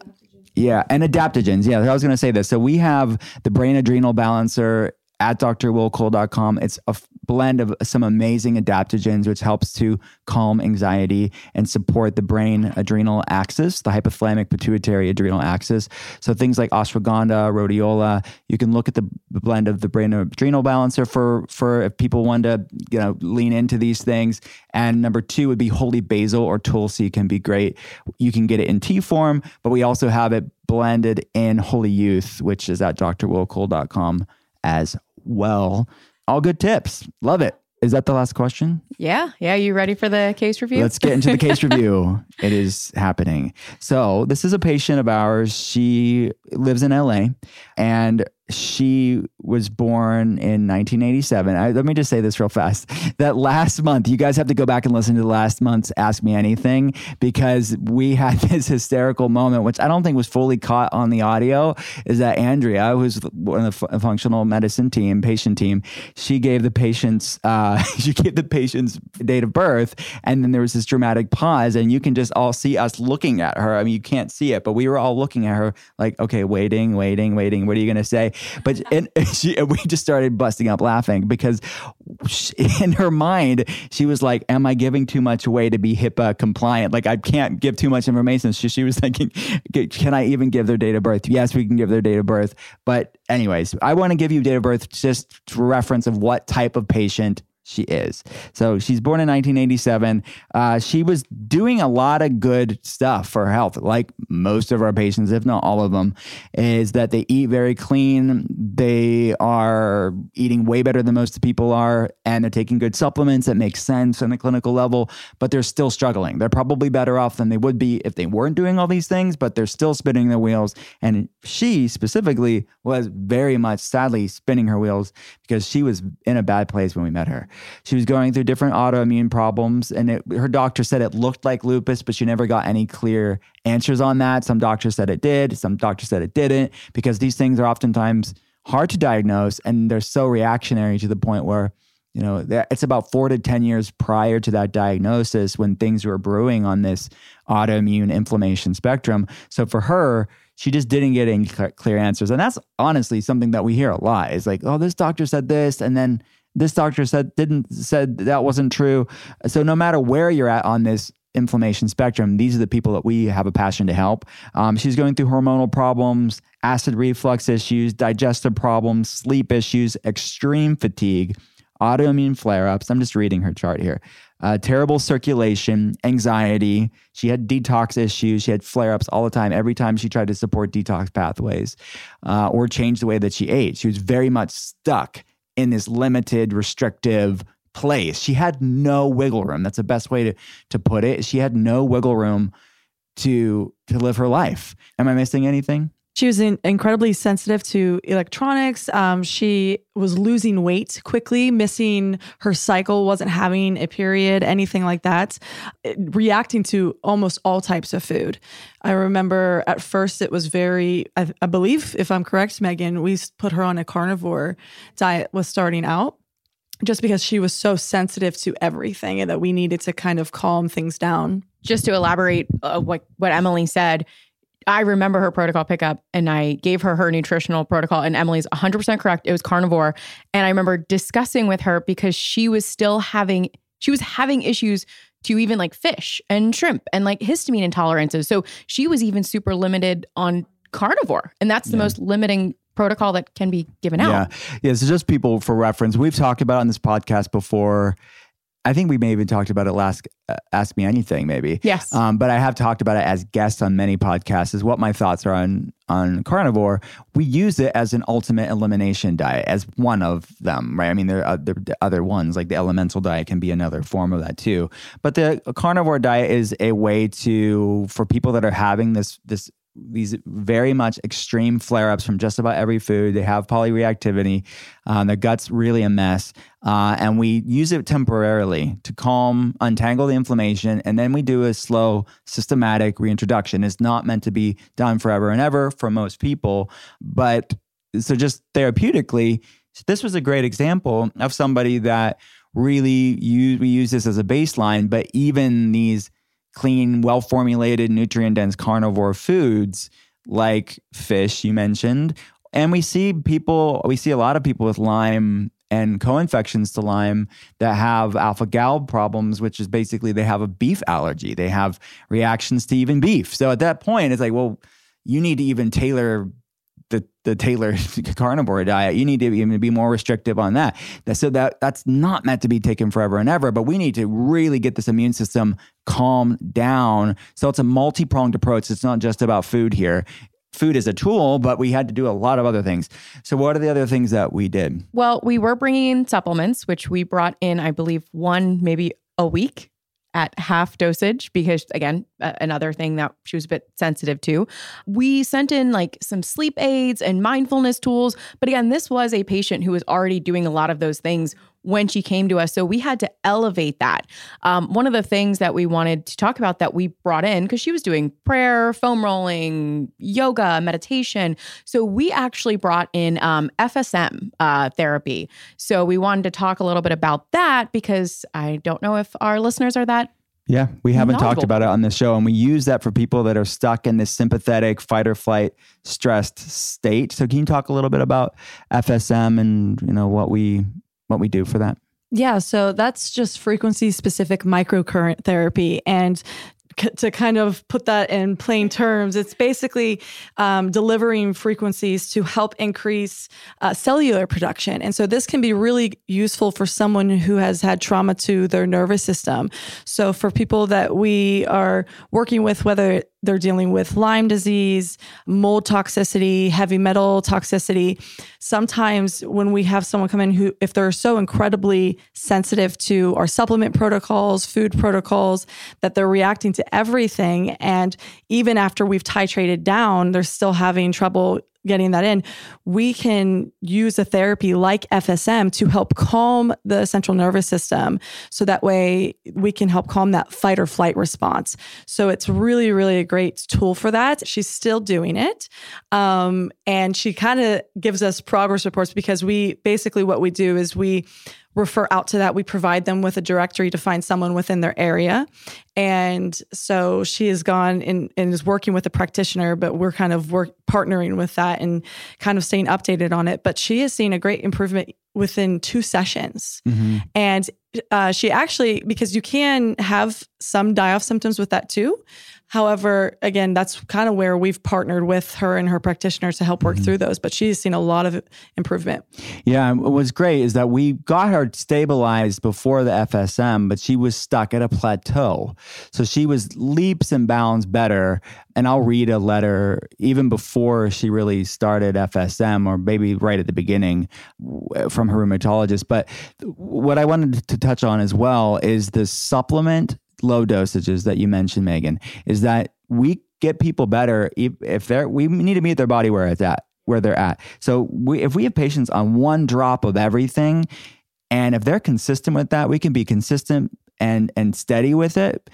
yeah, and adaptogens. Yeah, I was going to say this. So we have the brain adrenal balancer at drwillcole.com. It's a blend of some amazing adaptogens, which helps to calm anxiety and support the brain adrenal axis, the hypothalamic pituitary adrenal axis. So things like ashwagandha, rhodiola. You can look at the blend of the brain adrenal balancer for for if people want to you know lean into these things. And number two would be holy basil or tulsi can be great. You can get it in tea form, but we also have it blended in holy youth, which is at drwillcole.com as well. All good tips. Love it. Is that the last question? Yeah. Yeah. You ready for the case review? Let's get into the case review. It is happening. So, this is a patient of ours. She lives in LA and she was born in 1987. I, let me just say this real fast. That last month, you guys have to go back and listen to last month's Ask Me Anything because we had this hysterical moment, which I don't think was fully caught on the audio. Is that Andrea, who's one of the functional medicine team, patient team, she gave the patient's uh, she gave the patient's date of birth, and then there was this dramatic pause, and you can just all see us looking at her. I mean, you can't see it, but we were all looking at her like, okay, waiting, waiting, waiting. What are you going to say? But and she, we just started busting up laughing because she, in her mind, she was like, Am I giving too much away to be HIPAA compliant? Like, I can't give too much information. She was thinking, Can I even give their date of birth? Yes, we can give their date of birth. But, anyways, I want to give you date of birth just for reference of what type of patient she is. So she's born in 1987. Uh, she was doing a lot of good stuff for health, like most of our patients, if not all of them, is that they eat very clean. They are eating way better than most people are, and they're taking good supplements that make sense on the clinical level, but they're still struggling. They're probably better off than they would be if they weren't doing all these things, but they're still spinning their wheels. And she specifically was very much sadly spinning her wheels because she was in a bad place when we met her. She was going through different autoimmune problems, and it, her doctor said it looked like lupus, but she never got any clear answers on that. Some doctors said it did, some doctors said it didn't, because these things are oftentimes hard to diagnose and they're so reactionary to the point where you know it's about four to ten years prior to that diagnosis when things were brewing on this autoimmune inflammation spectrum so for her she just didn't get any clear answers and that's honestly something that we hear a lot is like oh this doctor said this and then this doctor said didn't said that wasn't true so no matter where you're at on this inflammation spectrum, these are the people that we have a passion to help. Um, she's going through hormonal problems, acid reflux issues, digestive problems, sleep issues, extreme fatigue, autoimmune flare ups. I'm just reading her chart here. Uh, terrible circulation, anxiety. She had detox issues. She had flare ups all the time, every time she tried to support detox pathways uh, or change the way that she ate. She was very much stuck in this limited, restrictive, place. She had no wiggle room. That's the best way to to put it. She had no wiggle room to to live her life. Am I missing anything? She was in, incredibly sensitive to electronics. Um, she was losing weight quickly, missing her cycle, wasn't having a period, anything like that, reacting to almost all types of food. I remember at first it was very, I, I believe, if I'm correct, Megan, we put her on a carnivore diet, was starting out just because she was so sensitive to everything and that we needed to kind of calm things down. Just to elaborate uh, what what Emily said, I remember her protocol pickup and I gave her her nutritional protocol and Emily's 100% correct. It was carnivore and I remember discussing with her because she was still having she was having issues to even like fish and shrimp and like histamine intolerances. So she was even super limited on carnivore and that's the yeah. most limiting protocol that can be given out. Yeah. Yeah. So just people for reference, we've talked about on this podcast before. I think we may even talked about it last uh, Ask Me Anything, maybe. Yes. Um, but I have talked about it as guests on many podcasts. Is what my thoughts are on on carnivore. We use it as an ultimate elimination diet, as one of them, right? I mean, there are other, other ones like the elemental diet can be another form of that too. But the carnivore diet is a way to for people that are having this this these very much extreme flare ups from just about every food. They have polyreactivity. Uh, their gut's really a mess. Uh, and we use it temporarily to calm, untangle the inflammation. And then we do a slow, systematic reintroduction. It's not meant to be done forever and ever for most people. But so just therapeutically, this was a great example of somebody that really use, we use this as a baseline, but even these clean, well formulated, nutrient dense carnivore foods like fish, you mentioned. And we see people, we see a lot of people with Lyme and co-infections to Lyme that have alpha gal problems, which is basically they have a beef allergy. They have reactions to even beef. So at that point, it's like, well, you need to even tailor the the tailored carnivore diet. You need to even be more restrictive on that. So that that's not meant to be taken forever and ever. But we need to really get this immune system calmed down. So it's a multi pronged approach. It's not just about food here. Food is a tool, but we had to do a lot of other things. So, what are the other things that we did? Well, we were bringing in supplements, which we brought in, I believe, one maybe a week at half dosage because again another thing that she was a bit sensitive to we sent in like some sleep aids and mindfulness tools but again this was a patient who was already doing a lot of those things when she came to us. So we had to elevate that. Um, one of the things that we wanted to talk about that we brought in, because she was doing prayer, foam rolling, yoga, meditation. So we actually brought in um, FSM uh, therapy. So we wanted to talk a little bit about that because I don't know if our listeners are that yeah, we haven't talked about it on this show, and we use that for people that are stuck in this sympathetic fight or flight stressed state. So, can you talk a little bit about FSM and you know what we what we do for that? Yeah, so that's just frequency specific microcurrent therapy. And to kind of put that in plain terms, it's basically um, delivering frequencies to help increase uh, cellular production. And so this can be really useful for someone who has had trauma to their nervous system. So for people that we are working with, whether they're dealing with Lyme disease, mold toxicity, heavy metal toxicity. Sometimes when we have someone come in who, if they're so incredibly sensitive to our supplement protocols, food protocols, that they're reacting to everything. And even after we've titrated down, they're still having trouble getting that in, we can use a therapy like FSM to help calm the central nervous system. So that way we can help calm that fight or flight response. So it's really, really a great tool for that. She's still doing it. Um, and she kind of gives us progress reports because we basically what we do is we refer out to that. We provide them with a directory to find someone within their area. And so she has gone and, and is working with a practitioner, but we're kind of work partnering with that and kind of staying updated on it. But she has seen a great improvement within two sessions. Mm-hmm. And uh, she actually, because you can have some die off symptoms with that too. However, again, that's kind of where we've partnered with her and her practitioners to help work Mm-hmm. through those. But she's seen a lot of improvement. Yeah, and what was great is that we got her stabilized before the FSM, but she was stuck at a plateau. So she was leaps and bounds better. And I'll read a letter even before she really started FSM, or maybe right at the beginning from her rheumatologist. But what I wanted to touch on as well is the supplement low dosages that you mentioned, Megan, is that we get people better if, if they're we need to meet their body where it's at where they're at. So we, if we have patients on one drop of everything and if they're consistent with that we can be consistent and and steady with it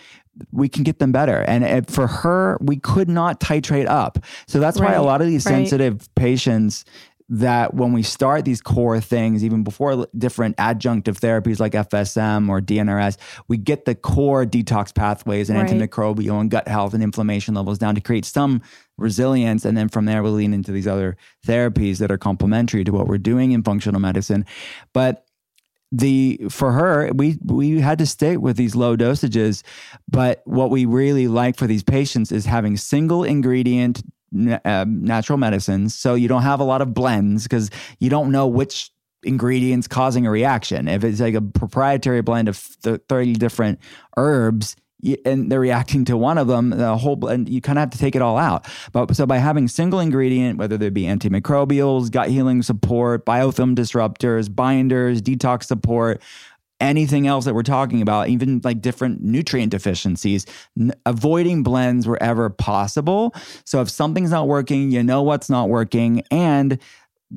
we can get them better. And for her we could not titrate up. So that's why a lot of these right. sensitive patients that when we start these core things, even before different adjunctive therapies like FSM or DNRS, we get the core detox pathways and Right. antimicrobial and gut health and inflammation levels down to create some resilience. And then from there, we lean into these other therapies that are complementary to what we're doing in functional medicine. But the for her we we had to stay with these low dosages but what we really like for these patients is having single ingredient um, natural medicines so you don't have a lot of blends because you don't know which ingredients causing a reaction. If it's like a proprietary blend of th- 30 different herbs and they're reacting to one of them the whole blend you kind of have to take it all out. But so by having single ingredient whether they be antimicrobials gut healing support biofilm disruptors binders detox support anything else that we're talking about, even like different nutrient deficiencies, n- avoiding blends wherever possible. So if something's not working, you know what's not working. And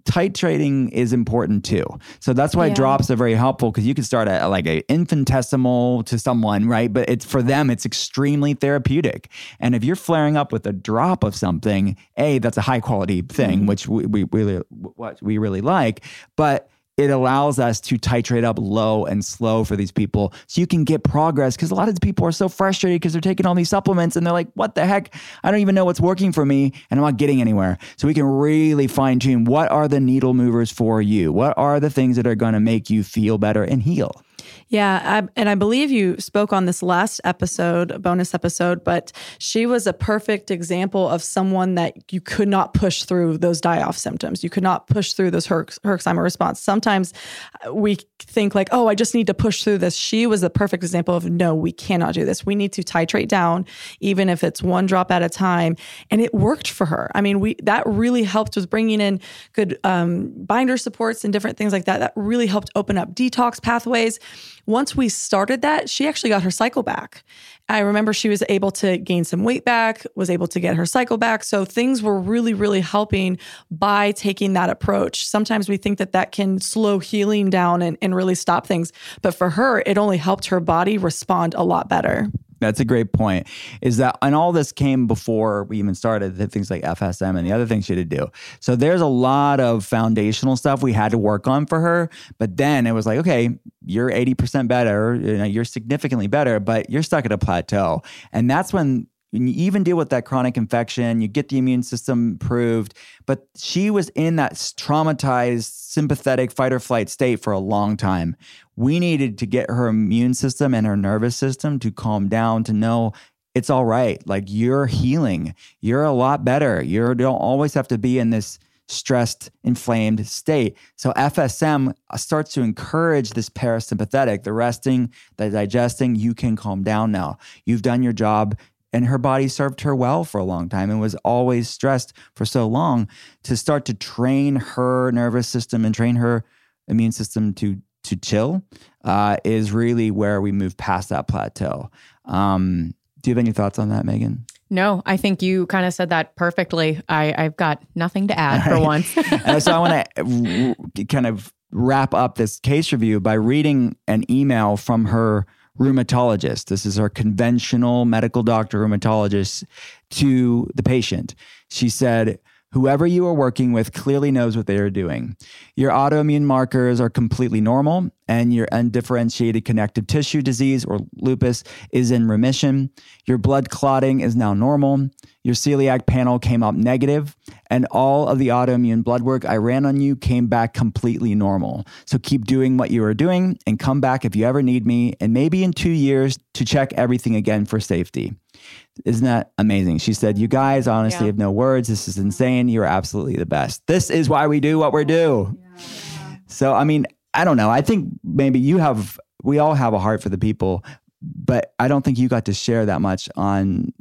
titrating is important too. So that's why Yeah. drops are very helpful because you can start at like a infinitesimal to someone, right? But it's for them, it's extremely therapeutic. And if you're flaring up with a drop of something, a that's a high quality thing, mm-hmm. which we, we really what we really like, but it allows us to titrate up low and slow for these people so you can get progress because a lot of these people are so frustrated because they're taking all these supplements and they're like what the heck? I don't even know what's working for me and i'm not getting anywhere. So we can really fine tune what are the needle movers for you? What are the things that are going to make you feel better and heal Yeah, I, and I believe you spoke on this last episode, bonus episode, but she was a perfect example of someone that you could not push through those die-off symptoms. You could not push through those Herx, Herxheimer response. Sometimes we think like, oh, I just need to push through this. She was a perfect example of no, we cannot do this. We need to titrate down, even if it's one drop at a time, and it worked for her. I mean, we that really helped with bringing in good um, binder supports and different things like that. That really helped open up detox pathways once we started that, she actually got her cycle back. I remember she was able to gain some weight back, was able to get her cycle back. So things were really, really helping by taking that approach. Sometimes we think that that can slow healing down and, and really stop things. But for her, it only helped her body respond a lot better. That's a great point. Is that and all this came before we even started the things like FSM and the other things she had to do. So there's a lot of foundational stuff we had to work on for her. But then it was like, okay, you're 80% better, you know, you're significantly better, but you're stuck at a plateau. And that's when when you even deal with that chronic infection, you get the immune system improved. But she was in that traumatized, sympathetic fight or flight state for a long time. We needed to get her immune system and her nervous system to calm down, to know it's all right. Like you're healing. You're a lot better. You don't always have to be in this stressed, inflamed state. So FSM starts to encourage this parasympathetic, the resting, the digesting. You can calm down now. You've done your job. And her body served her well for a long time and was always stressed for so long to start to train her nervous system and train her immune system to to chill uh, is really where we move past that plateau. Um, do you have any thoughts on that, Megan? No, I think you kind of said that perfectly. I, I've got nothing to add for once. and so I want to kind of wrap up this case review by reading an email from her rheumatologist. This is her conventional medical doctor rheumatologist to the patient. She said, Whoever you are working with clearly knows what they are doing. Your autoimmune markers are completely normal, and your undifferentiated connective tissue disease or lupus is in remission. Your blood clotting is now normal. Your celiac panel came up negative, and all of the autoimmune blood work I ran on you came back completely normal. So keep doing what you are doing and come back if you ever need me, and maybe in two years to check everything again for safety. Isn't that amazing? She said, You guys honestly Yeah. have no words. This is insane. You're absolutely the best. This is why we do what we do. So, I mean, I don't know. I think maybe you have, we all have a heart for the people, but I don't think you got to share that much on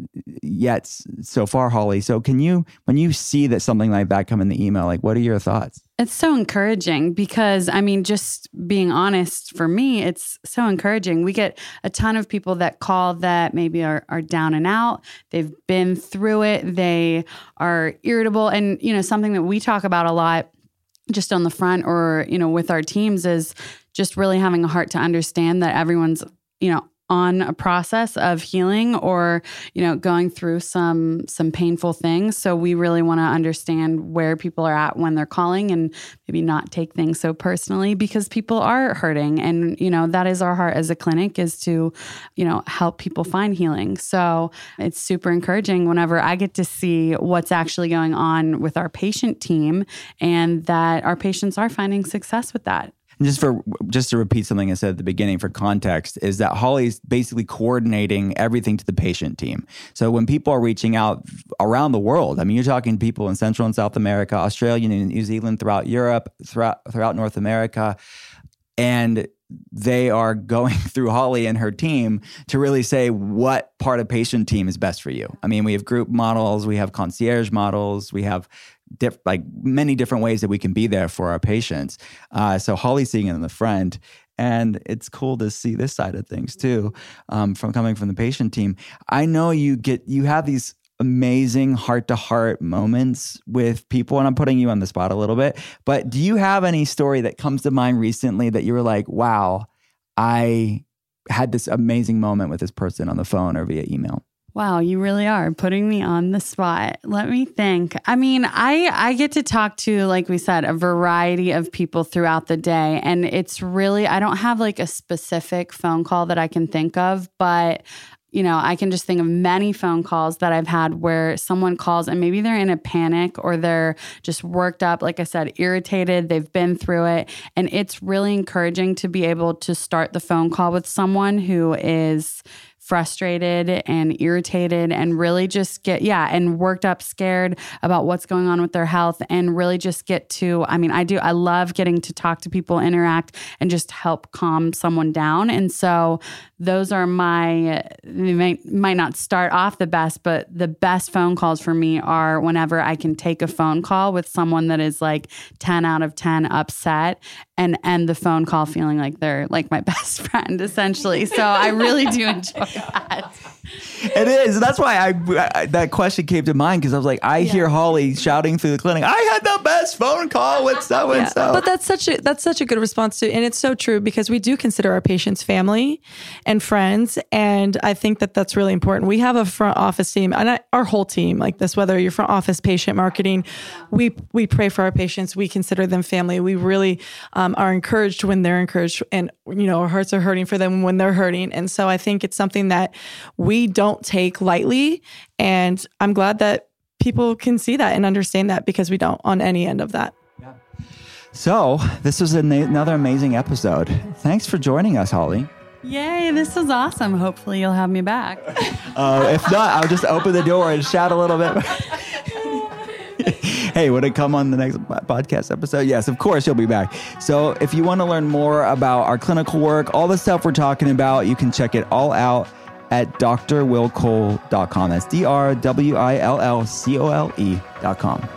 yet so far, Holly. So, can you, when you see that something like that come in the email, like what are your thoughts? It's so encouraging because, I mean, just being honest, for me, it's so encouraging. We get a ton of people that call that maybe are, are down and out. They've been through it. They are irritable. And, you know, something that we talk about a lot just on the front or, you know, with our teams is just really having a heart to understand that everyone's, you know, on a process of healing or you know going through some some painful things. So we really want to understand where people are at when they're calling and maybe not take things so personally because people are hurting. And you know that is our heart as a clinic is to you know help people find healing. So it's super encouraging whenever i get to see what's actually going on with our patient team and that our patients are finding success with that just for just to repeat something I said at the beginning for context is that Holly's basically coordinating everything to the patient team. So when people are reaching out around the world, I mean you're talking people in Central and South America, Australia, New Zealand, throughout Europe, throughout throughout North America, and they are going through Holly and her team to really say what part of patient team is best for you. I mean, we have group models, we have concierge models, we have diff- like many different ways that we can be there for our patients. Uh, so Holly's seeing it in the front. And it's cool to see this side of things too, um, from coming from the patient team. I know you get you have these amazing heart to heart moments with people, and I'm putting you on the spot a little bit. But do you have any story that comes to mind recently that you were like, "Wow, I had this amazing moment with this person on the phone or via email"? Wow, you really are putting me on the spot. Let me think. I mean, I I get to talk to like we said a variety of people throughout the day and it's really I don't have like a specific phone call that I can think of, but you know, I can just think of many phone calls that I've had where someone calls and maybe they're in a panic or they're just worked up, like I said, irritated, they've been through it. And it's really encouraging to be able to start the phone call with someone who is frustrated and irritated and really just get yeah and worked up scared about what's going on with their health and really just get to i mean i do i love getting to talk to people interact and just help calm someone down. And so those are my they might, might not start off the best but the best phone calls for me are whenever i can take a phone call with someone that is like 10 out of 10 upset and end the phone call feeling like they're like my best friend essentially. So i really do enjoy that It is. That's why I, I that question came to mind because I was like, I hear Holly shouting through the clinic. I had the best phone call with so and so. But that's such a that's such a good response to, and it's so true because we do consider our patients family and friends, and I think that that's really important. We have a front office team, and I, our whole team like this. Whether you're front office, patient marketing, we we pray for our patients. We consider them family. We really um, are encouraged when they're encouraged, and you know our hearts are hurting for them when they're hurting. And so I think it's something that we don't take lightly, and I'm glad that people can see that and understand that because we don't on any end of that. So, this was an, another amazing episode. Thanks for joining us, Holly. Yay, this is awesome. Hopefully, you'll have me back. Uh, if not, I'll just open the door and shout a little bit. hey, would it come on the next podcast episode? Yes, of course, you'll be back. So, if you want to learn more about our clinical work, all the stuff we're talking about, you can check it all out at drwillcole.com. That's D R W I L L C O L E.com.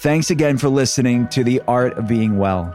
Thanks again for listening to The Art of Being Well.